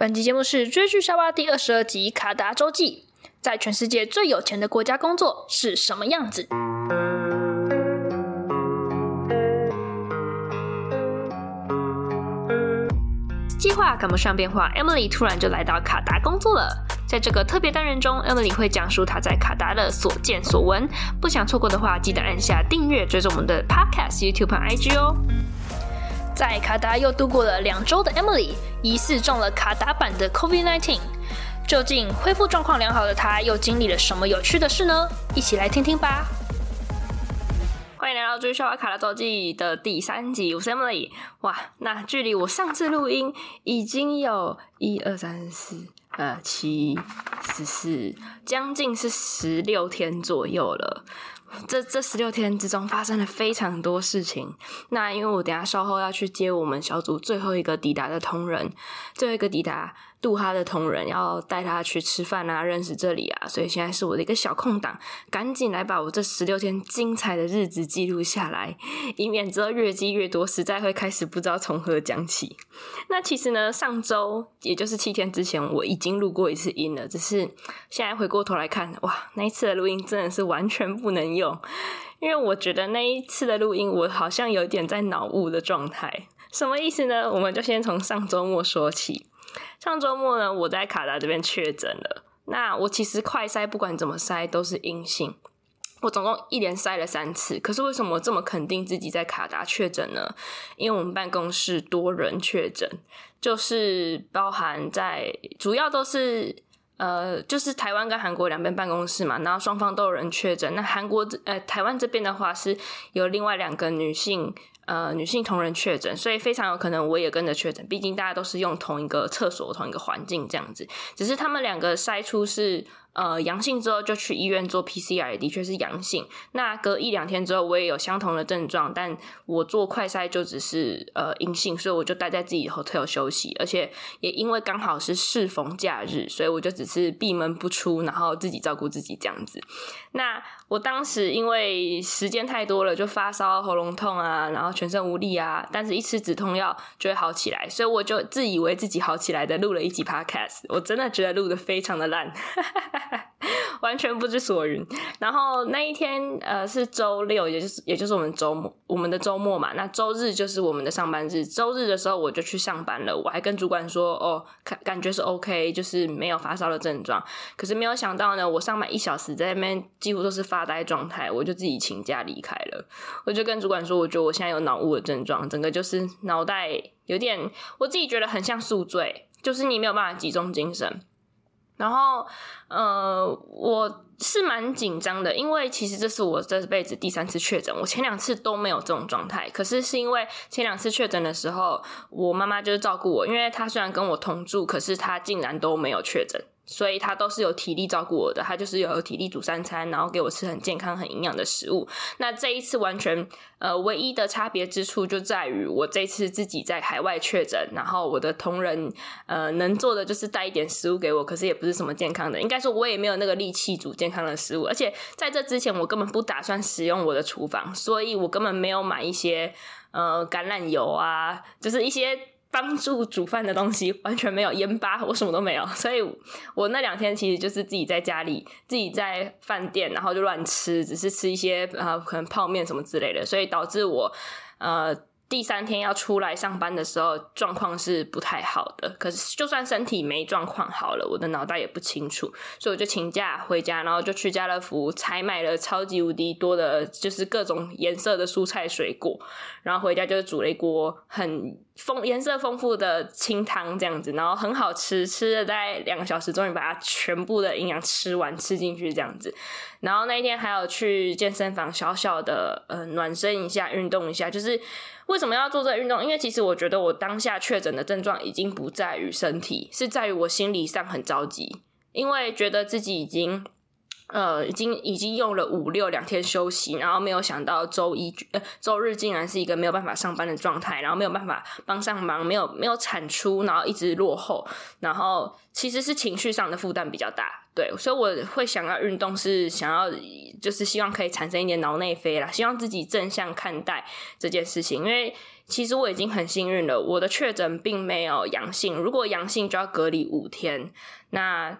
本集节目是《追剧夏娃》第二十二集《卡达周记》。在全世界最有钱的国家工作是什么样子？计划赶不上变化，Emily 突然就来到卡达工作了。在这个特别单元中，Emily 会讲述她在卡达的所见所闻。不想错过的话，记得按下订阅，追踪我们的 Podcast、YouTube 和 IG 哦。在卡达又度过了两周的 Emily，疑似中了卡达版的 COVID-19。究竟恢复状况良好的她，又经历了什么有趣的事呢？一起来听听吧。欢迎来到《追剧夏娃卡达周记》的第三集，我是 Emily。哇，那距离我上次录音已经有一二三四呃七十四，将近是十六天左右了。这这十六天之中发生了非常多事情。那因为我等下稍后要去接我们小组最后一个抵达的同仁，最后一个抵达。杜哈的同仁要带他去吃饭啊，认识这里啊，所以现在是我的一个小空档，赶紧来把我这十六天精彩的日子记录下来，以免之后越积越多，实在会开始不知道从何讲起。那其实呢，上周也就是七天之前，我已经录过一次音了，只是现在回过头来看，哇，那一次的录音真的是完全不能用，因为我觉得那一次的录音，我好像有点在脑雾的状态。什么意思呢？我们就先从上周末说起。上周末呢，我在卡达这边确诊了。那我其实快筛不管怎么筛都是阴性，我总共一连筛了三次。可是为什么这么肯定自己在卡达确诊呢？因为我们办公室多人确诊，就是包含在主要都是呃，就是台湾跟韩国两边办公室嘛，然后双方都有人确诊。那韩国呃台湾这边的话是有另外两个女性。呃，女性同仁确诊，所以非常有可能我也跟着确诊。毕竟大家都是用同一个厕所、同一个环境这样子，只是他们两个筛出是。呃，阳性之后就去医院做 PCR，的确是阳性。那隔一两天之后，我也有相同的症状，但我做快筛就只是呃阴性，所以我就待在自己 hotel 休息。而且也因为刚好是适逢假日，所以我就只是闭门不出，然后自己照顾自己这样子。那我当时因为时间太多了，就发烧、喉咙痛啊，然后全身无力啊，但是一吃止痛药就会好起来，所以我就自以为自己好起来的录了一集 podcast。我真的觉得录得非常的烂。完全不知所云。然后那一天，呃，是周六，也就是也就是我们周末，我们的周末嘛。那周日就是我们的上班日。周日的时候我就去上班了。我还跟主管说，哦，感感觉是 OK，就是没有发烧的症状。可是没有想到呢，我上班一小时，在那边几乎都是发呆状态，我就自己请假离开了。我就跟主管说，我觉得我现在有脑雾的症状，整个就是脑袋有点，我自己觉得很像宿醉，就是你没有办法集中精神。然后，呃，我是蛮紧张的，因为其实这是我这辈子第三次确诊，我前两次都没有这种状态。可是是因为前两次确诊的时候，我妈妈就是照顾我，因为她虽然跟我同住，可是她竟然都没有确诊。所以他都是有体力照顾我的，他就是有体力煮三餐，然后给我吃很健康、很营养的食物。那这一次完全呃，唯一的差别之处就在于我这次自己在海外确诊，然后我的同仁呃能做的就是带一点食物给我，可是也不是什么健康的，应该说我也没有那个力气煮健康的食物，而且在这之前我根本不打算使用我的厨房，所以我根本没有买一些呃橄榄油啊，就是一些。帮助煮饭的东西完全没有，盐巴我什么都没有，所以我那两天其实就是自己在家里，自己在饭店，然后就乱吃，只是吃一些呃可能泡面什么之类的，所以导致我呃。第三天要出来上班的时候，状况是不太好的。可是就算身体没状况好了，我的脑袋也不清楚，所以我就请假回家，然后就去家乐福采买了超级无敌多的，就是各种颜色的蔬菜水果，然后回家就煮了一锅很丰颜色丰富的清汤这样子，然后很好吃，吃了大概两个小时，终于把它全部的营养吃完吃进去这样子。然后那一天还有去健身房小小的呃暖身一下，运动一下，就是。为什么要做这个运动？因为其实我觉得我当下确诊的症状已经不在于身体，是在于我心理上很着急，因为觉得自己已经呃已经已经用了五六两天休息，然后没有想到周一呃周日竟然是一个没有办法上班的状态，然后没有办法帮上忙，没有没有产出，然后一直落后，然后其实是情绪上的负担比较大。对，所以我会想要运动，是想要就是希望可以产生一点脑内啡啦，希望自己正向看待这件事情。因为其实我已经很幸运了，我的确诊并没有阳性，如果阳性就要隔离五天。那，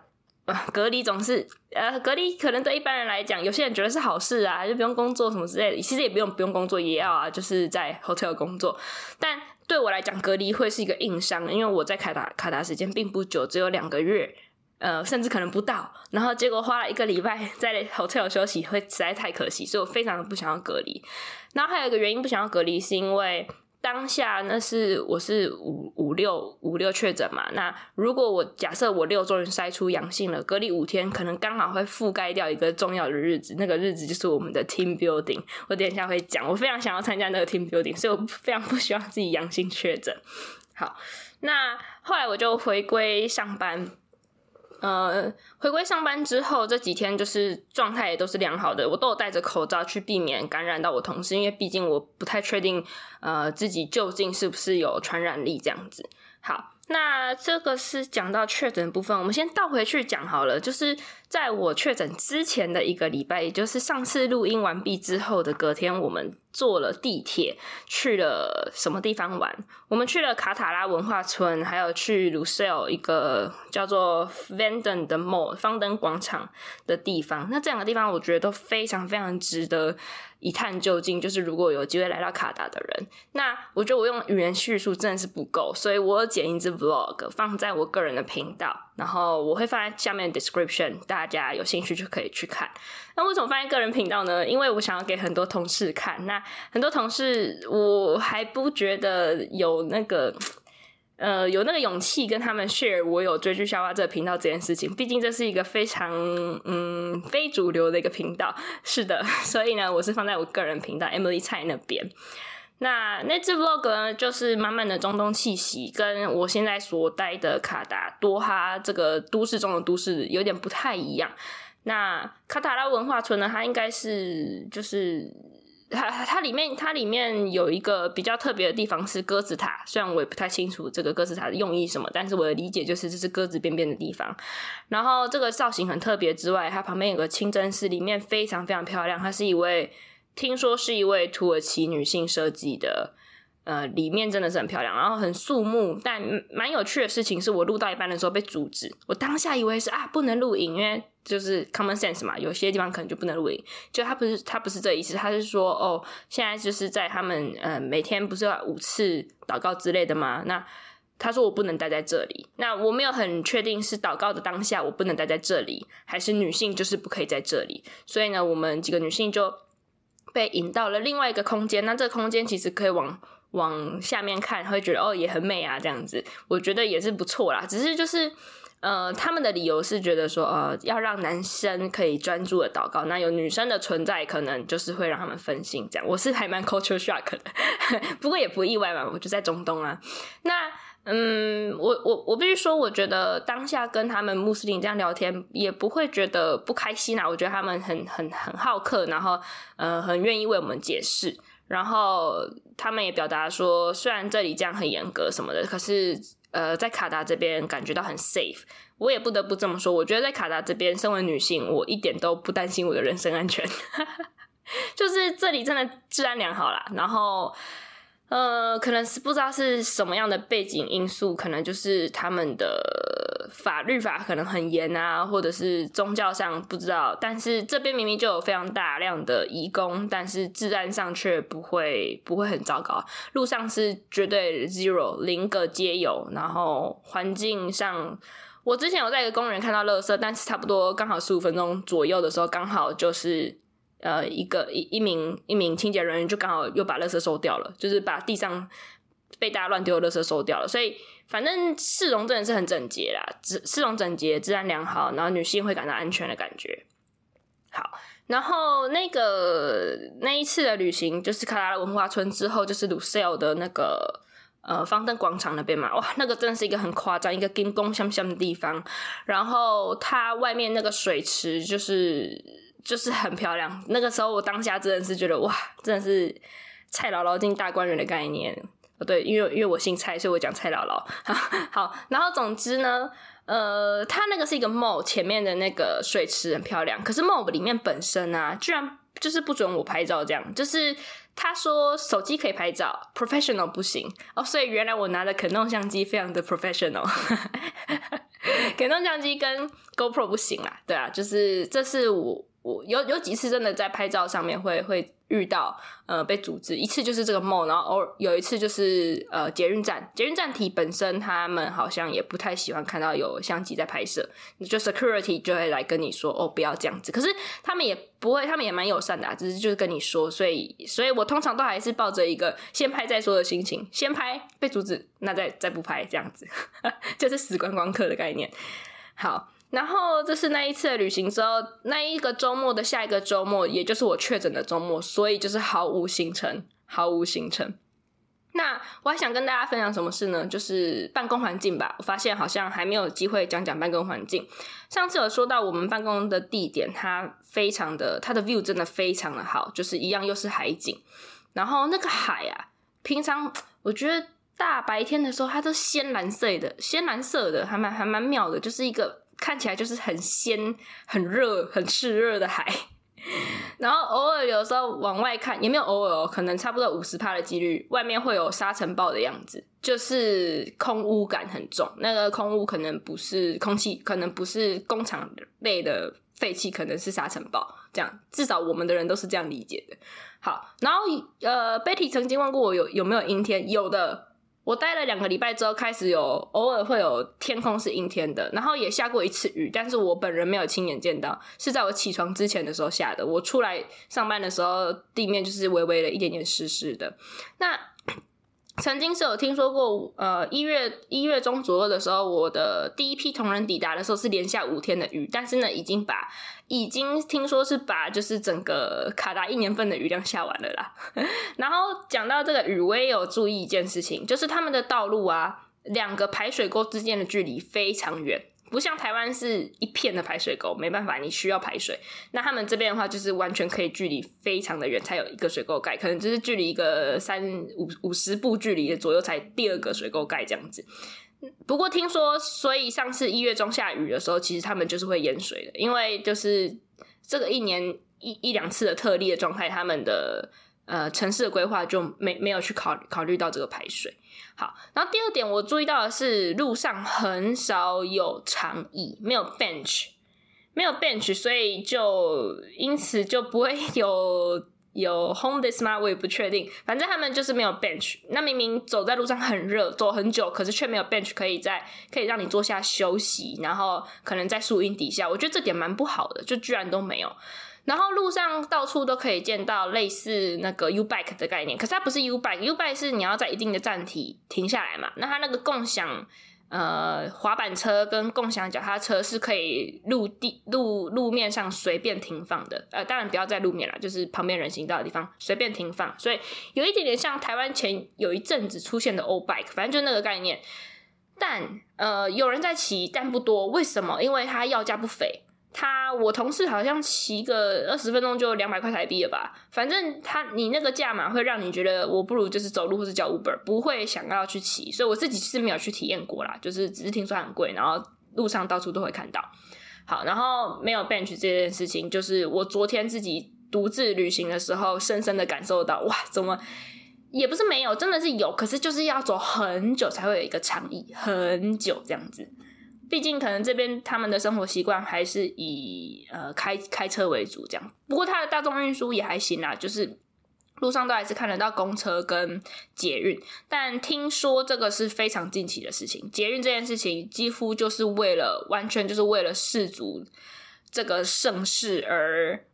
隔离总是呃，隔离可能对一般人来讲，有些人觉得是好事啊，就不用工作什么之类的。其实也不用不用工作，也要啊，就是在 hotel 工作。但对我来讲，隔离会是一个硬伤，因为我在卡达卡达时间并不久，只有两个月，呃，甚至可能不到。然后结果花了一个礼拜在 hotel 休息，会实在太可惜，所以我非常的不想要隔离。然后还有一个原因不想要隔离，是因为。当下那是我是五五六五六确诊嘛，那如果我假设我六终于筛出阳性了，隔离五天可能刚好会覆盖掉一个重要的日子，那个日子就是我们的 team building。我等一下会讲，我非常想要参加那个 team building，所以我非常不希望自己阳性确诊。好，那后来我就回归上班。呃，回归上班之后这几天就是状态也都是良好的，我都有戴着口罩去避免感染到我同事，因为毕竟我不太确定呃自己究竟是不是有传染力这样子。好。那这个是讲到确诊部分，我们先倒回去讲好了。就是在我确诊之前的一个礼拜，也就是上次录音完毕之后的隔天，我们坐了地铁去了什么地方玩？我们去了卡塔拉文化村，还有去卢塞尔一个叫做 Vendôme 的 mall 方登广场的地方。那这两个地方，我觉得都非常非常值得。一探究竟，就是如果有机会来到卡达的人，那我觉得我用语言叙述真的是不够，所以我剪一支 vlog 放在我个人的频道，然后我会放在下面 description，大家有兴趣就可以去看。那为什么放在个人频道呢？因为我想要给很多同事看，那很多同事我还不觉得有那个。呃，有那个勇气跟他们 share 我有追剧笑话这个频道这件事情，毕竟这是一个非常嗯非主流的一个频道，是的，所以呢，我是放在我个人频道 Emily 蔡那边。那那支 vlog 呢，就是满满的中东气息，跟我现在所待的卡达多哈这个都市中的都市有点不太一样。那卡塔拉文化村呢，它应该是就是。它它里面它里面有一个比较特别的地方是鸽子塔，虽然我也不太清楚这个鸽子塔的用意什么，但是我的理解就是这是鸽子便便的地方。然后这个造型很特别之外，它旁边有个清真寺，里面非常非常漂亮。它是一位听说是一位土耳其女性设计的。呃，里面真的是很漂亮，然后很肃穆，但蛮有趣的事情是我录到一半的时候被阻止。我当下以为是啊，不能录影，因为就是 common sense 嘛，有些地方可能就不能录影。就他不是他不是这意思，他是说哦，现在就是在他们呃每天不是要五次祷告之类的吗？那他说我不能待在这里，那我没有很确定是祷告的当下我不能待在这里，还是女性就是不可以在这里。所以呢，我们几个女性就被引到了另外一个空间。那这个空间其实可以往。往下面看会觉得哦，也很美啊，这样子，我觉得也是不错啦。只是就是，呃，他们的理由是觉得说，呃，要让男生可以专注的祷告，那有女生的存在，可能就是会让他们分心。这样，我是还蛮 culture shock 的，不过也不意外嘛，我就在中东啊。那，嗯，我我我必须说，我觉得当下跟他们穆斯林这样聊天，也不会觉得不开心啊。我觉得他们很很很好客，然后呃，很愿意为我们解释。然后他们也表达说，虽然这里这样很严格什么的，可是呃，在卡达这边感觉到很 safe。我也不得不这么说，我觉得在卡达这边，身为女性，我一点都不担心我的人身安全，就是这里真的治安良好啦。然后。呃，可能是不知道是什么样的背景因素，可能就是他们的法律法可能很严啊，或者是宗教上不知道。但是这边明明就有非常大量的移工，但是治安上却不会不会很糟糕，路上是绝对 zero 零个皆有。然后环境上，我之前有在一个公园看到垃圾，但是差不多刚好十五分钟左右的时候，刚好就是。呃，一个一一名一名清洁人员就刚好又把垃圾收掉了，就是把地上被大家乱丢的垃圾收掉了。所以反正市容真的是很整洁啦，市市容整洁，治安良好，然后女性会感到安全的感觉。好，然后那个那一次的旅行就是卡拉文化村之后，就是卢塞尔的那个呃方登广场那边嘛，哇，那个真的是一个很夸张，一个金光闪闪的地方。然后它外面那个水池就是。就是很漂亮。那个时候，我当下真的是觉得哇，真的是蔡姥姥进大观园的概念。哦，对，因为因为我姓蔡，所以我讲蔡姥姥。好，然后总之呢，呃，它那个是一个 mall，前面的那个水池很漂亮，可是 mall 里面本身啊，居然就是不准我拍照，这样就是。他说手机可以拍照，professional 不行哦，所以原来我拿的 Canon 相机非常的 professional，Canon 相机跟 GoPro 不行啦，对啊，就是这是我我有有几次真的在拍照上面会会。遇到呃被阻止一次就是这个 mall，然后偶尔有一次就是呃捷运站，捷运站体本身他们好像也不太喜欢看到有相机在拍摄，就 security 就会来跟你说哦不要这样子，可是他们也不会，他们也蛮友善的，只是就是跟你说，所以所以我通常都还是抱着一个先拍再说的心情，先拍被阻止，那再再不拍这样子，就是死观光客的概念，好。然后这是那一次的旅行之后，那一个周末的下一个周末，也就是我确诊的周末，所以就是毫无行程，毫无行程。那我还想跟大家分享什么事呢？就是办公环境吧。我发现好像还没有机会讲讲办公环境。上次有说到我们办公的地点，它非常的，它的 view 真的非常的好，就是一样又是海景。然后那个海啊，平常 我觉得大白天的时候，它都鲜蓝色的，鲜蓝色的，还蛮还蛮妙的，就是一个。看起来就是很鲜、很热、很炽热的海，然后偶尔有时候往外看，也没有偶尔哦，可能差不多五十帕的几率，外面会有沙尘暴的样子，就是空污感很重。那个空污可能不是空气，可能不是工厂类的废气，可能是沙尘暴。这样，至少我们的人都是这样理解的。好，然后呃，Betty 曾经问过我有有没有阴天，有的。我待了两个礼拜之后，开始有偶尔会有天空是阴天的，然后也下过一次雨，但是我本人没有亲眼见到，是在我起床之前的时候下的。我出来上班的时候，地面就是微微的一点点湿湿的。那曾经是有听说过，呃，一月一月中左右的时候，我的第一批同仁抵达的时候是连下五天的雨，但是呢，已经把已经听说是把就是整个卡达一年份的雨量下完了啦。然后讲到这个雨，我也有注意一件事情，就是他们的道路啊，两个排水沟之间的距离非常远。不像台湾是一片的排水沟，没办法，你需要排水。那他们这边的话，就是完全可以距离非常的远，才有一个水沟盖，可能就是距离一个三五五十步距离的左右，才第二个水沟盖这样子。不过听说，所以上次一月中下雨的时候，其实他们就是会淹水的，因为就是这个一年一一两次的特例的状态，他们的。呃，城市的规划就没没有去考考虑到这个排水。好，然后第二点我注意到的是，路上很少有长椅，没有 bench，没有 bench，所以就因此就不会有有 homeless 吗？我也不确定。反正他们就是没有 bench。那明明走在路上很热，走很久，可是却没有 bench 可以在可以让你坐下休息，然后可能在树荫底下。我觉得这点蛮不好的，就居然都没有。然后路上到处都可以见到类似那个 U bike 的概念，可是它不是 U bike，U bike 是你要在一定的站体停下来嘛。那它那个共享呃滑板车跟共享脚踏车是可以陆地路路面上随便停放的，呃，当然不要在路面啦，就是旁边人行道的地方随便停放。所以有一点点像台湾前有一阵子出现的 O bike，反正就那个概念。但呃有人在骑，但不多。为什么？因为它要价不菲。他我同事好像骑个二十分钟就两百块台币了吧？反正他你那个价码会让你觉得我不如就是走路或是叫 Uber，不会想要去骑。所以我自己是没有去体验过啦，就是只是听说很贵，然后路上到处都会看到。好，然后没有 bench 这件事情，就是我昨天自己独自旅行的时候，深深的感受到，哇，怎么也不是没有，真的是有，可是就是要走很久才会有一个长椅，很久这样子。毕竟可能这边他们的生活习惯还是以呃开开车为主这样，不过它的大众运输也还行啦，就是路上都还是看得到公车跟捷运。但听说这个是非常近期的事情，捷运这件事情几乎就是为了完全就是为了世足这个盛世而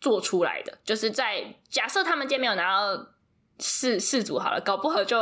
做出来的，就是在假设他们今天没有拿到世世足好了，搞不好就。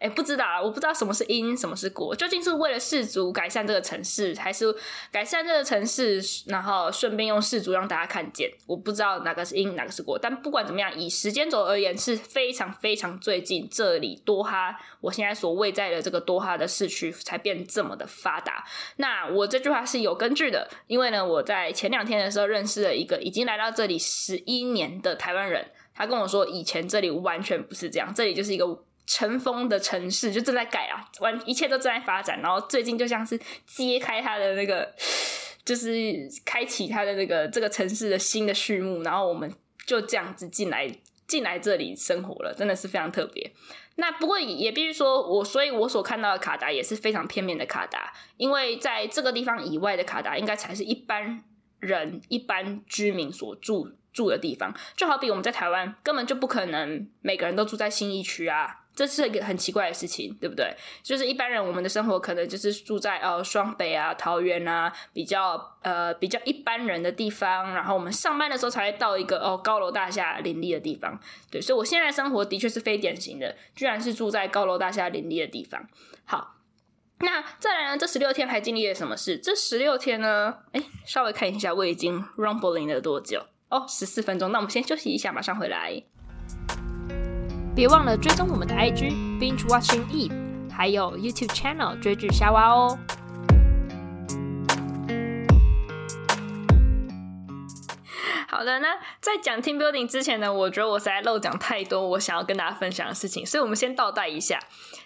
哎，不知道，我不知道什么是因，什么是果，究竟是为了世族改善这个城市，还是改善这个城市，然后顺便用世族让大家看见？我不知道哪个是因，哪个是果。但不管怎么样，以时间轴而言，是非常非常最近。这里多哈，我现在所位在的这个多哈的市区才变这么的发达。那我这句话是有根据的，因为呢，我在前两天的时候认识了一个已经来到这里十一年的台湾人，他跟我说，以前这里完全不是这样，这里就是一个。尘封的城市就正在改啊，完一切都正在发展，然后最近就像是揭开它的那个，就是开启它的那个这个城市的新的序幕，然后我们就这样子进来进来这里生活了，真的是非常特别。那不过也必须说，我所以我所看到的卡达也是非常片面的卡达，因为在这个地方以外的卡达，应该才是一般人、一般居民所住住的地方。就好比我们在台湾，根本就不可能每个人都住在新义区啊。这是一个很奇怪的事情，对不对？就是一般人，我们的生活可能就是住在呃双北啊、桃园啊，比较呃比较一般人的地方。然后我们上班的时候才会到一个哦高楼大厦林立的地方。对，所以我现在生活的确是非典型的，居然是住在高楼大厦林立的地方。好，那再来呢？这十六天还经历了什么事？这十六天呢？哎，稍微看一下，我已经 rumbling 了多久？哦，十四分钟。那我们先休息一下，马上回来。别忘了追踪我们的 IG Binge Watching Eve，还有 YouTube Channel 追剧夏娃哦。好的，那在讲 Team Building 之前呢，我觉得我实在漏讲太多我想要跟大家分享的事情，所以我们先倒带一下，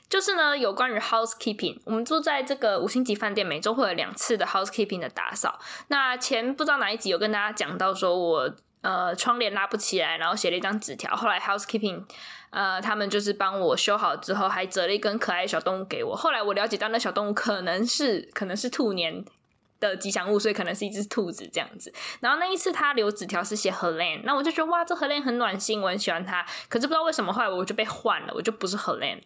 就是呢有关于 Housekeeping，我们住在这个五星级饭店，每周会有两次的 Housekeeping 的打扫。那前不知道哪一集有跟大家讲到说我呃窗帘拉不起来，然后写了一张纸条，后来 Housekeeping。呃，他们就是帮我修好之后，还折了一根可爱小动物给我。后来我了解到，那小动物可能是可能是兔年的吉祥物，所以可能是一只兔子这样子。然后那一次他留纸条是写 Helen，那我就觉得哇，这 Helen 很暖心，我很喜欢他。可是不知道为什么后来我就被换了，我就不是 Helen。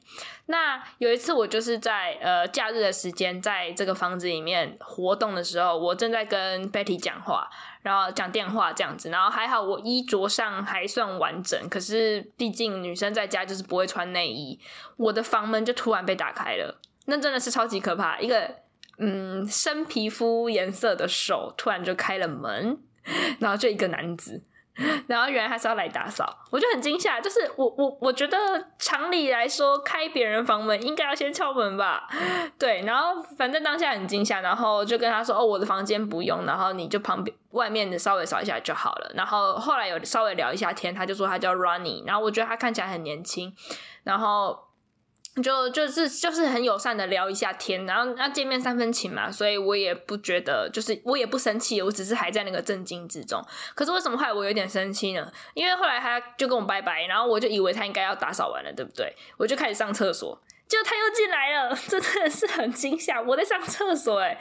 那有一次我就是在呃假日的时间，在这个房子里面活动的时候，我正在跟 Betty 讲话。然后讲电话这样子，然后还好我衣着上还算完整，可是毕竟女生在家就是不会穿内衣，我的房门就突然被打开了，那真的是超级可怕，一个嗯深皮肤颜色的手突然就开了门，然后就一个男子。然后原来他是要来打扫，我就很惊吓。就是我我我觉得常理来说，开别人房门应该要先敲门吧？对。然后反正当下很惊吓，然后就跟他说：“哦，我的房间不用，然后你就旁边外面的稍微扫一下就好了。”然后后来有稍微聊一下天，他就说他叫 Ronnie，然后我觉得他看起来很年轻，然后。就就是就是很友善的聊一下天，然后那见面三分情嘛，所以我也不觉得，就是我也不生气，我只是还在那个震惊之中。可是为什么后来我有点生气呢？因为后来他就跟我拜拜，然后我就以为他应该要打扫完了，对不对？我就开始上厕所，结果他又进来了，真的是很惊吓。我在上厕所哎，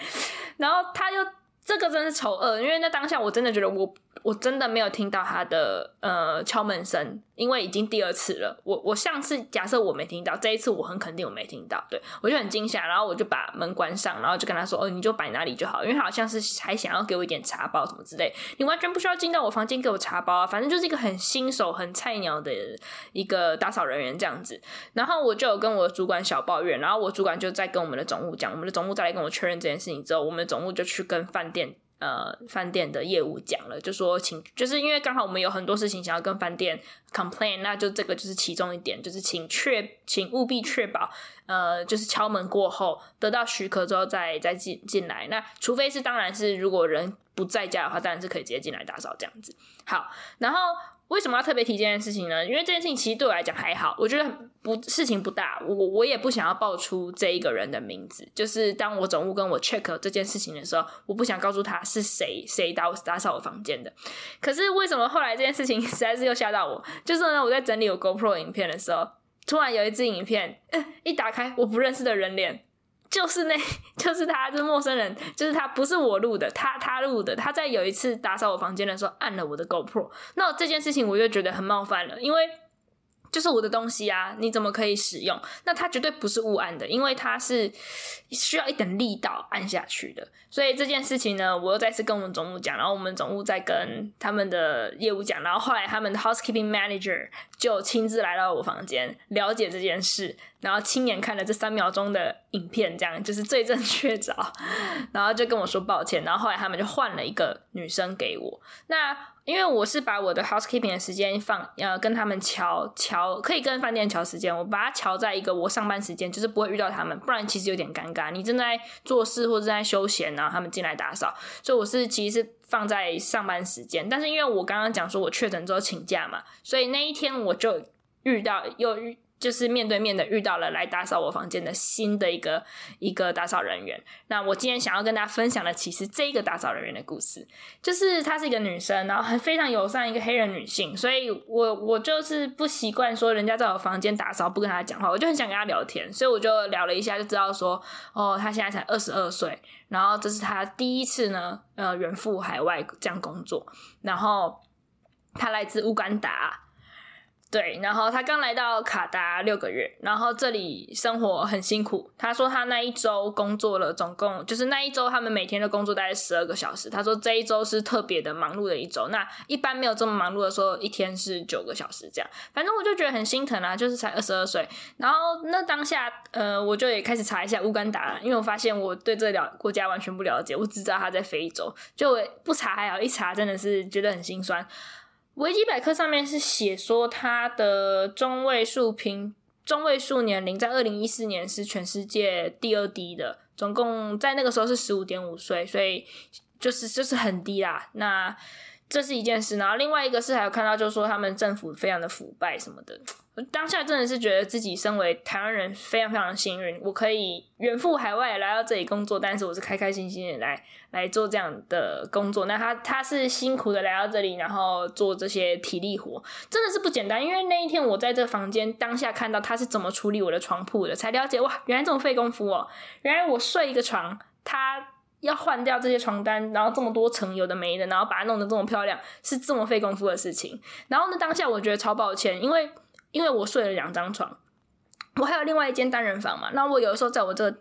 然后他又这个真是丑恶，因为那当下我真的觉得我。我真的没有听到他的呃敲门声，因为已经第二次了。我我上次假设我没听到，这一次我很肯定我没听到，对，我就很惊吓，然后我就把门关上，然后就跟他说：“哦，你就摆哪里就好。”因为好像是还想要给我一点茶包什么之类，你完全不需要进到我房间给我茶包啊，反正就是一个很新手、很菜鸟的一个打扫人员这样子。然后我就有跟我主管小抱怨，然后我主管就在跟我们的总务讲，我们的总务再来跟我确认这件事情之后，我们的总务就去跟饭店。店呃，饭店的业务讲了，就说请，就是因为刚好我们有很多事情想要跟饭店 complain，那就这个就是其中一点，就是请确，请务必确保，呃，就是敲门过后得到许可之后再再进进来。那除非是，当然是如果人不在家的话，当然是可以直接进来打扫这样子。好，然后。为什么要特别提这件事情呢？因为这件事情其实对我来讲还好，我觉得不事情不大，我我也不想要报出这一个人的名字。就是当我总务跟我 check 这件事情的时候，我不想告诉他是谁谁打打扫我房间的。可是为什么后来这件事情 实在是又吓到我？就是呢，我在整理我 GoPro 影片的时候，突然有一支影片，呃，一打开我不认识的人脸。就是那，就是他，就是陌生人，就是他，不是我录的，他他录的。他在有一次打扫我房间的时候按了我的 GoPro，那这件事情我就觉得很冒犯了，因为。就是我的东西啊，你怎么可以使用？那它绝对不是误按的，因为它是需要一点力道按下去的。所以这件事情呢，我又再次跟我们总务讲，然后我们总务再跟他们的业务讲，然后后来他们的 housekeeping manager 就亲自来到我房间了解这件事，然后亲眼看了这三秒钟的影片，这样就是罪证确凿，然后就跟我说抱歉，然后后来他们就换了一个女生给我。那因为我是把我的 housekeeping 的时间放，呃，跟他们调调，可以跟饭店调时间，我把它调在一个我上班时间，就是不会遇到他们，不然其实有点尴尬。你正在做事或者正在休闲，然后他们进来打扫，所以我是其实是放在上班时间。但是因为我刚刚讲说我确诊之后请假嘛，所以那一天我就遇到又遇就是面对面的遇到了来打扫我房间的新的一个一个打扫人员。那我今天想要跟大家分享的，其实这一个打扫人员的故事，就是她是一个女生，然后很非常友善，一个黑人女性。所以我我就是不习惯说人家在我房间打扫不跟她讲话，我就很想跟她聊天，所以我就聊了一下，就知道说哦，她现在才二十二岁，然后这是她第一次呢，呃，远赴海外这样工作，然后她来自乌干达。对，然后他刚来到卡达六个月，然后这里生活很辛苦。他说他那一周工作了，总共就是那一周他们每天的工作大概十二个小时。他说这一周是特别的忙碌的一周，那一般没有这么忙碌的时候，一天是九个小时这样。反正我就觉得很心疼啊，就是才二十二岁。然后那当下，呃，我就也开始查一下乌干达，因为我发现我对这了国家完全不了解，我只知道他在非洲，就不查还好，一查真的是觉得很心酸。维基百科上面是写说，他的中位数平中位数年龄在二零一四年是全世界第二低的，总共在那个时候是十五点五岁，所以就是就是很低啦。那这是一件事，然后另外一个是还有看到就是说他们政府非常的腐败什么的。当下真的是觉得自己身为台湾人非常非常幸运，我可以远赴海外来到这里工作，但是我是开开心心的来来做这样的工作。那他他是辛苦的来到这里，然后做这些体力活，真的是不简单。因为那一天我在这个房间当下看到他是怎么处理我的床铺的，才了解哇，原来这么费功夫哦！原来我睡一个床，他要换掉这些床单，然后这么多层有的没的，然后把它弄得这么漂亮，是这么费功夫的事情。然后呢，当下我觉得超抱歉，因为。因为我睡了两张床，我还有另外一间单人房嘛。那我有的时候在我这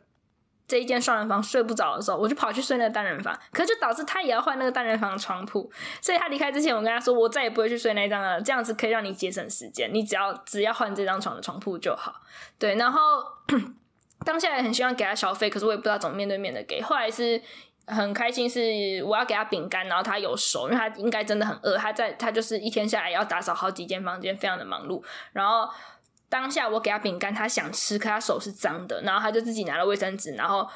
这一间双人房睡不着的时候，我就跑去睡那个单人房，可就导致他也要换那个单人房的床铺。所以他离开之前，我跟他说，我再也不会去睡那张了。这样子可以让你节省时间，你只要只要换这张床的床铺就好。对，然后 当下也很希望给他小费，可是我也不知道怎么面对面的给。后来是。很开心是我要给他饼干，然后他有熟，因为他应该真的很饿。他在他就是一天下来要打扫好几间房间，非常的忙碌。然后当下我给他饼干，他想吃，可他手是脏的，然后他就自己拿了卫生纸，然后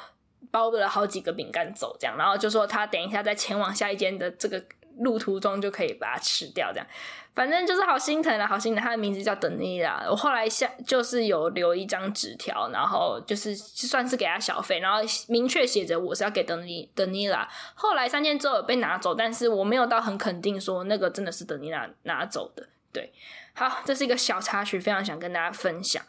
包了好几个饼干走，这样，然后就说他等一下再前往下一间的这个路途中就可以把它吃掉，这样。反正就是好心疼啊，好心疼。他的名字叫德尼拉。我后来下就是有留一张纸条，然后就是算是给他小费，然后明确写着我是要给德尼德尼拉。后来三天之后被拿走，但是我没有到很肯定说那个真的是德尼拉拿走的。对，好，这是一个小插曲，非常想跟大家分享。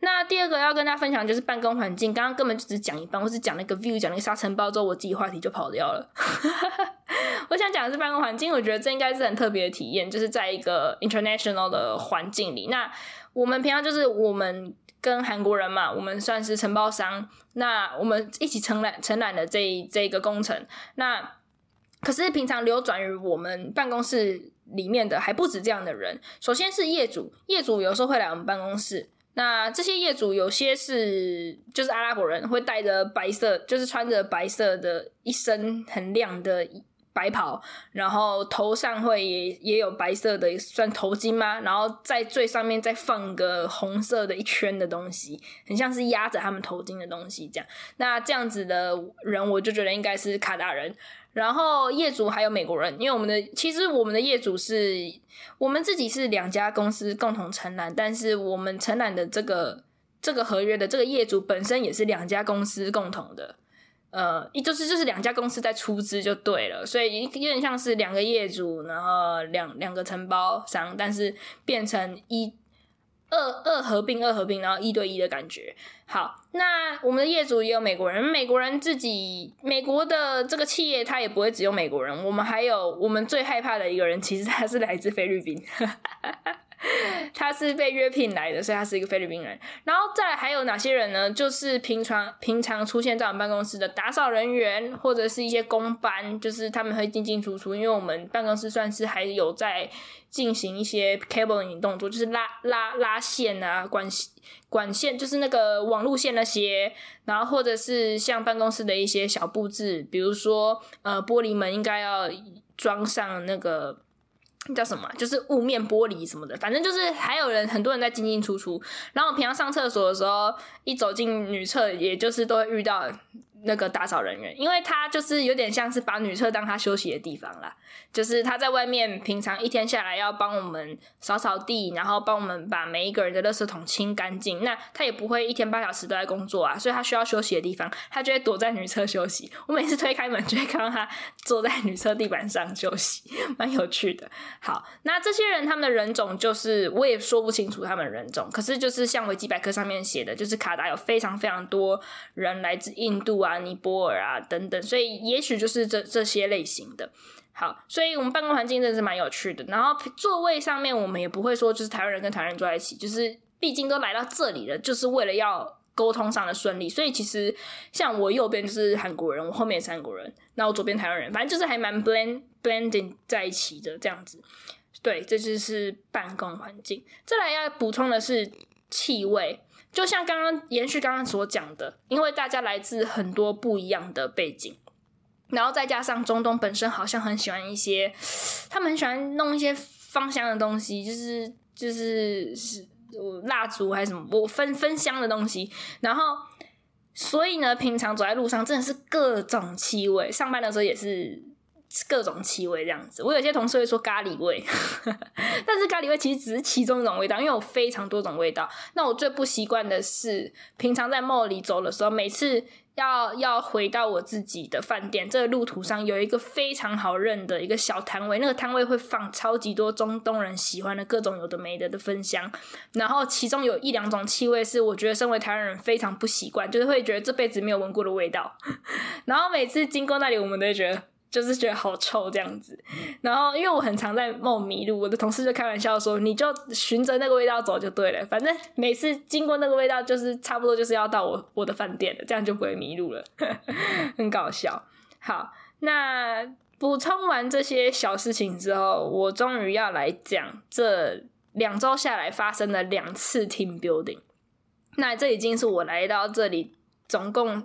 那第二个要跟大家分享就是办公环境，刚刚根本就只讲一半，我只讲那个 view，讲那个沙尘暴之后，我自己话题就跑掉了。我想讲的是办公环境，我觉得这应该是很特别的体验，就是在一个 international 的环境里。那我们平常就是我们跟韩国人嘛，我们算是承包商，那我们一起承揽承揽的这这一个工程。那可是平常流转于我们办公室里面的还不止这样的人，首先是业主，业主有时候会来我们办公室。那这些业主有些是就是阿拉伯人，会带着白色，就是穿着白色的一身很亮的白袍，然后头上会也也有白色的算头巾吗？然后在最上面再放个红色的一圈的东西，很像是压着他们头巾的东西这样。那这样子的人，我就觉得应该是卡达人。然后业主还有美国人，因为我们的其实我们的业主是我们自己是两家公司共同承揽，但是我们承揽的这个这个合约的这个业主本身也是两家公司共同的，呃，一就是就是两家公司在出资就对了，所以有点像是两个业主，然后两两个承包商，但是变成一。二二合并，二合并，然后一对一的感觉。好，那我们的业主也有美国人，美国人自己，美国的这个企业，他也不会只有美国人。我们还有我们最害怕的一个人，其实他是来自菲律宾。他是被约聘来的，所以他是一个菲律宾人。然后再还有哪些人呢？就是平常平常出现在我们办公室的打扫人员，或者是一些工班，就是他们会进进出出。因为我们办公室算是还有在进行一些 cabling 动作，就是拉拉拉线啊，管管线，就是那个网路线那些。然后或者是像办公室的一些小布置，比如说呃，玻璃门应该要装上那个。叫什么？就是雾面玻璃什么的，反正就是还有人，很多人在进进出出。然后我平常上厕所的时候，一走进女厕，也就是都会遇到那个打扫人员，因为他就是有点像是把女厕当他休息的地方啦，就是他在外面平常一天下来要帮我们扫扫地，然后帮我们把每一个人的垃圾桶清干净。那他也不会一天八小时都在工作啊，所以他需要休息的地方，他就会躲在女厕休息。我每次推开门就会看到他坐在女厕地板上休息，蛮有趣的。好，那这些人他们的人种就是我也说不清楚他们人种，可是就是像维基百科上面写的，就是卡达有非常非常多人来自印度啊。尼泊尔啊，等等，所以也许就是这这些类型的。好，所以我们办公环境真的是蛮有趣的。然后座位上面，我们也不会说就是台湾人跟台湾人坐在一起，就是毕竟都来到这里了，就是为了要沟通上的顺利。所以其实像我右边就是韩国人，我后面也是韩国人，那我左边台湾人，反正就是还蛮 blend blending 在一起的这样子。对，这就是办公环境。再来要补充的是气味。就像刚刚延续刚刚所讲的，因为大家来自很多不一样的背景，然后再加上中东本身好像很喜欢一些，他们很喜欢弄一些芳香的东西，就是就是是蜡烛还是什么，我分分香的东西，然后所以呢，平常走在路上真的是各种气味，上班的时候也是。各种气味这样子，我有些同事会说咖喱味，但是咖喱味其实只是其中一种味道，因为有非常多种味道。那我最不习惯的是，平常在梦里走的时候，每次要要回到我自己的饭店，这个路途上有一个非常好认的一个小摊位，那个摊位会放超级多中东人喜欢的各种有的没的的芬香，然后其中有一两种气味是我觉得身为台湾人非常不习惯，就是会觉得这辈子没有闻过的味道。然后每次经过那里，我们都会觉得。就是觉得好臭这样子，然后因为我很常在梦迷路，我的同事就开玩笑说：“你就循着那个味道走就对了，反正每次经过那个味道，就是差不多就是要到我我的饭店了，这样就不会迷路了。”很搞笑。好，那补充完这些小事情之后，我终于要来讲这两周下来发生的两次 team building。那这已经是我来到这里总共。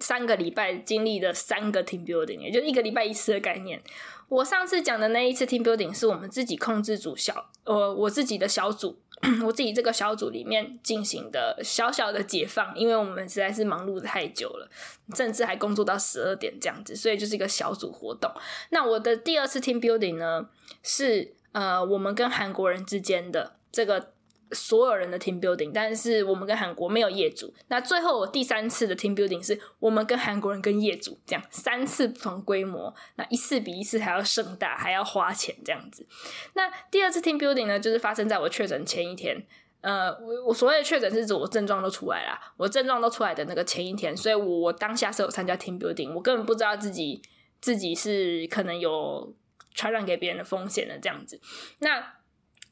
三个礼拜经历了三个 team building，也就一个礼拜一次的概念。我上次讲的那一次 team building 是我们自己控制组小，呃，我自己的小组，我自己这个小组里面进行的小小的解放，因为我们实在是忙碌的太久了，甚至还工作到十二点这样子，所以就是一个小组活动。那我的第二次 team building 呢，是呃，我们跟韩国人之间的这个。所有人的 team building，但是我们跟韩国没有业主。那最后我第三次的 team building 是我们跟韩国人跟业主这样三次不同规模，那一次比一次还要盛大，还要花钱这样子。那第二次 team building 呢，就是发生在我确诊前一天。呃，我我所谓的确诊是指我症状都出来了，我症状都出来的那个前一天，所以我我当下是有参加 team building，我根本不知道自己自己是可能有传染给别人的风险的这样子。那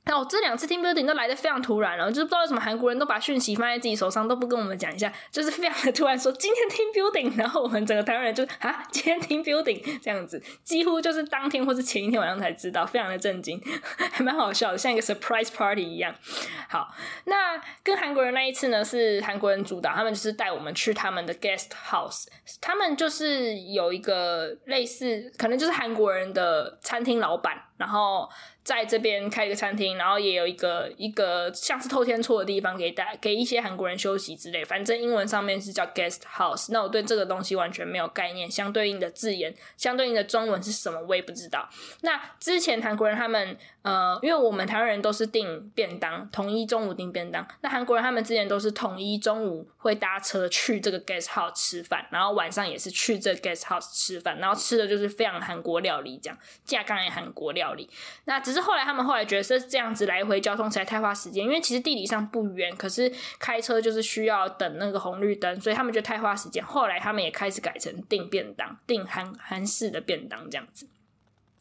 那我这两次 team building 都来得非常突然了，就是不知道为什么韩国人都把讯息放在自己手上，都不跟我们讲一下，就是非常的突然说今天 team building，然后我们整个台湾人就啊，今天 team building 这样子，几乎就是当天或是前一天晚上才知道，非常的震惊，还蛮好笑的，像一个 surprise party 一样。好，那跟韩国人那一次呢，是韩国人主导，他们就是带我们去他们的 guest house，他们就是有一个类似，可能就是韩国人的餐厅老板，然后。在这边开一个餐厅，然后也有一个一个像是透天厝的地方给大给一些韩国人休息之类。反正英文上面是叫 guest house。那我对这个东西完全没有概念，相对应的字眼，相对应的中文是什么我也不知道。那之前韩国人他们呃，因为我们台湾人都是订便当，统一中午订便当。那韩国人他们之前都是统一中午会搭车去这个 guest house 吃饭，然后晚上也是去这 guest house 吃饭，然后吃的就是非常韩国料理，这样架杠也韩国料理。那只是后来他们后来觉得是这样子来回交通实在太花时间，因为其实地理上不远，可是开车就是需要等那个红绿灯，所以他们觉得太花时间。后来他们也开始改成订便当，订韩韩式的便当这样子。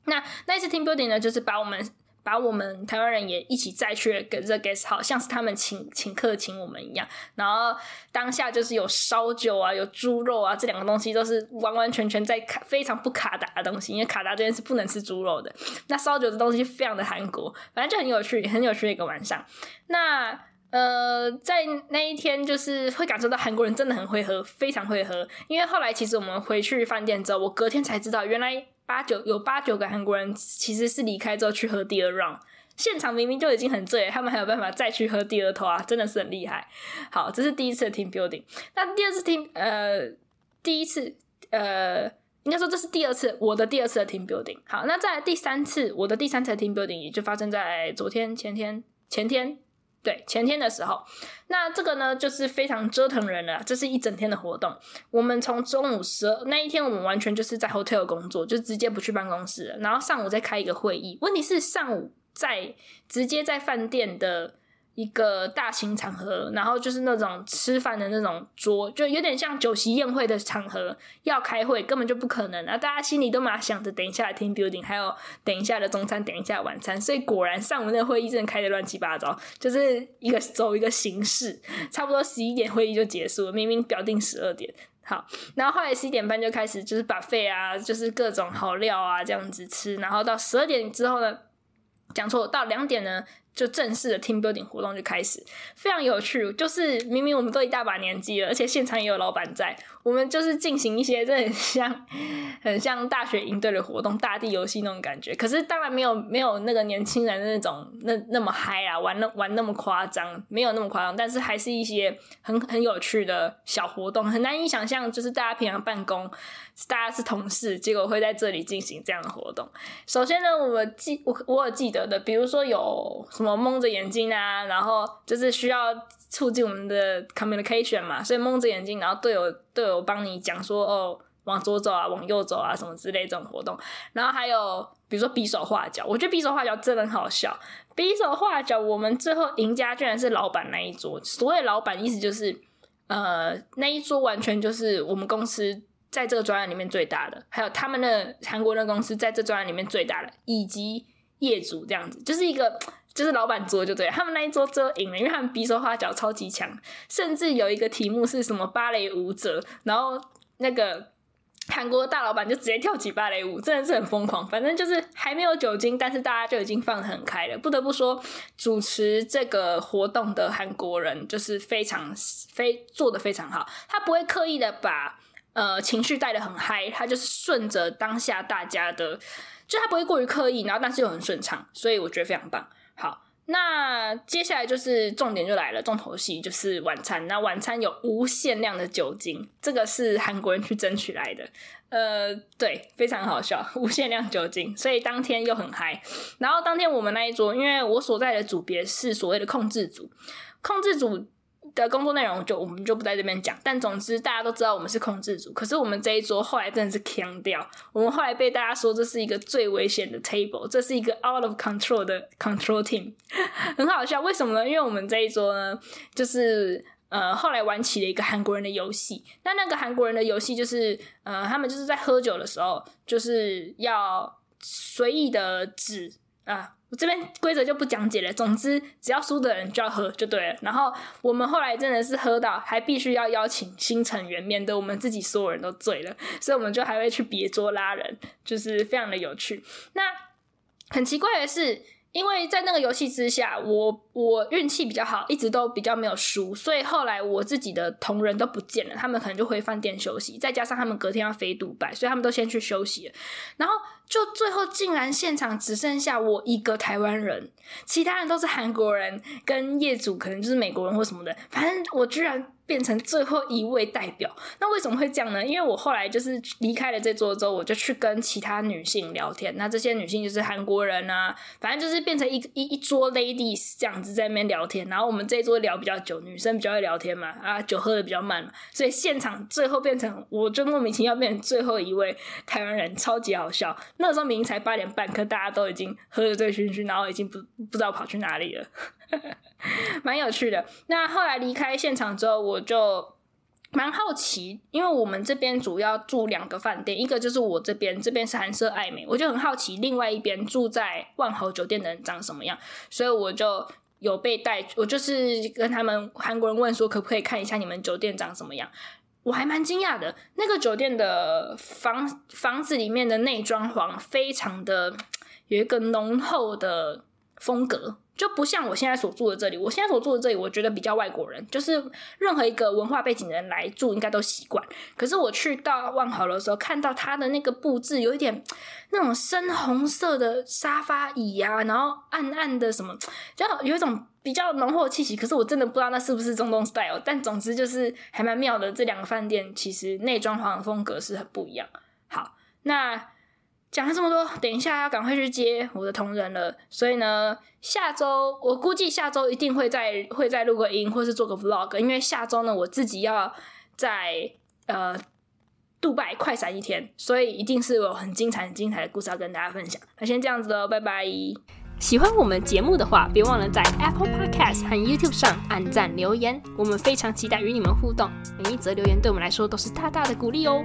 那那一次 team building 呢，就是把我们。把我们台湾人也一起再去给这 guest，好像是他们请请客请我们一样。然后当下就是有烧酒啊，有猪肉啊，这两个东西都是完完全全在卡非常不卡达的东西，因为卡达这边是不能吃猪肉的。那烧酒的东西非常的韩国，反正就很有趣，很有趣的一个晚上。那呃，在那一天就是会感受到韩国人真的很会喝，非常会喝。因为后来其实我们回去饭店之后，我隔天才知道原来。八九有八九个韩国人其实是离开之后去喝第二 round，现场明明就已经很醉，他们还有办法再去喝第二头啊，真的是很厉害。好，这是第一次的 team building。那第二次 team 呃第一次，呃，应该说这是第二次，我的第二次的 team building。好，那在第三次，我的第三次的 team building 也就发生在昨天、前天、前天。对，前天的时候，那这个呢，就是非常折腾人了。这是一整天的活动，我们从中午十二那一天，我们完全就是在 hotel 工作，就直接不去办公室了，然后上午再开一个会议。问题是上午在直接在饭店的。一个大型场合，然后就是那种吃饭的那种桌，就有点像酒席宴会的场合，要开会根本就不可能啊！大家心里都嘛想着等一下的 team building，还有等一下的中餐，等一下晚餐，所以果然上午那会议真的开得乱七八糟，就是一个走一个形式，差不多十一点会议就结束了，明明表定十二点。好，然后后来十一点半就开始就是把费啊，就是各种好料啊这样子吃，然后到十二点之后呢，讲错，到两点呢。就正式的 team building 活动就开始，非常有趣。就是明明我们都一大把年纪了，而且现场也有老板在，我们就是进行一些这很像很像大学营队的活动，大地游戏那种感觉。可是当然没有没有那个年轻人的那种那那么嗨啊，玩那玩那么夸张，没有那么夸张。但是还是一些很很有趣的小活动，很难以想象，就是大家平常办公，大家是同事，结果会在这里进行这样的活动。首先呢，我记我我有记得的，比如说有。什么蒙着眼睛啊，然后就是需要促进我们的 communication 嘛，所以蒙着眼睛，然后队友都有帮你讲说哦，往左走啊，往右走啊，什么之类这种活动。然后还有比如说比手画脚，我觉得比手画脚真的很好笑。比手画脚，我们最后赢家居然是老板那一桌。所谓老板意思就是，呃，那一桌完全就是我们公司在这个专案里面最大的，还有他们的韩国的公司在这专案里面最大的，以及业主这样子，就是一个。就是老板桌就对，他们那一桌最后赢了，因为他们比手画脚超级强，甚至有一个题目是什么芭蕾舞者，然后那个韩国大老板就直接跳起芭蕾舞，真的是很疯狂。反正就是还没有酒精，但是大家就已经放得很开了。不得不说，主持这个活动的韩国人就是非常非做的非常好，他不会刻意的把呃情绪带的很嗨，他就是顺着当下大家的，就他不会过于刻意，然后但是又很顺畅，所以我觉得非常棒。好，那接下来就是重点就来了，重头戏就是晚餐。那晚餐有无限量的酒精，这个是韩国人去争取来的。呃，对，非常好笑，无限量酒精，所以当天又很嗨。然后当天我们那一桌，因为我所在的组别是所谓的控制组，控制组。的工作内容就我们就不在这边讲，但总之大家都知道我们是控制组。可是我们这一桌后来真的是锵掉，我们后来被大家说这是一个最危险的 table，这是一个 out of control 的 control team，很好笑。为什么呢？因为我们这一桌呢，就是呃后来玩起了一个韩国人的游戏。那那个韩国人的游戏就是呃他们就是在喝酒的时候就是要随意的指啊。我这边规则就不讲解了。总之，只要输的人就要喝就对了。然后我们后来真的是喝到，还必须要邀请新成员，免得我们自己所有人都醉了。所以我们就还会去别桌拉人，就是非常的有趣。那很奇怪的是，因为在那个游戏之下，我我运气比较好，一直都比较没有输，所以后来我自己的同仁都不见了，他们可能就回饭店休息。再加上他们隔天要飞杜拜，所以他们都先去休息了。然后。就最后竟然现场只剩下我一个台湾人，其他人都是韩国人，跟业主可能就是美国人或什么的，反正我居然。变成最后一位代表，那为什么会这样呢？因为我后来就是离开了这桌之后，我就去跟其他女性聊天。那这些女性就是韩国人啊，反正就是变成一一一桌 ladies 这样子在那边聊天。然后我们这一桌聊比较久，女生比较会聊天嘛，啊，酒喝的比较慢嘛，所以现场最后变成我就莫名其妙变成最后一位台湾人，超级好笑。那时候明明才八点半，可大家都已经喝得醉醺醺，然后已经不不知道跑去哪里了。蛮有趣的。那后来离开现场之后，我就蛮好奇，因为我们这边主要住两个饭店，一个就是我这边，这边是韩舍艾美，我就很好奇，另外一边住在万豪酒店的人长什么样，所以我就有被带，我就是跟他们韩国人问说，可不可以看一下你们酒店长什么样？我还蛮惊讶的，那个酒店的房房子里面的内装潢非常的有一个浓厚的风格。就不像我现在所住的这里，我现在所住的这里，我觉得比较外国人，就是任何一个文化背景的人来住，应该都习惯。可是我去到万豪的时候，看到它的那个布置，有一点那种深红色的沙发椅啊，然后暗暗的什么，就有一种比较浓厚的气息，可是我真的不知道那是不是中东 style。但总之就是还蛮妙的，这两个饭店其实内装潢的风格是很不一样。好，那讲了这么多，等一下要赶快去接我的同仁了。所以呢，下周我估计下周一定会再会再录个音，或是做个 vlog，因为下周呢我自己要在呃杜拜快闪一天，所以一定是有很精彩、很精彩的故事要跟大家分享。那先这样子喽，拜拜。喜欢我们节目的话，别忘了在 Apple Podcast 和 YouTube 上按赞留言，我们非常期待与你们互动。每一则留言对我们来说都是大大的鼓励哦。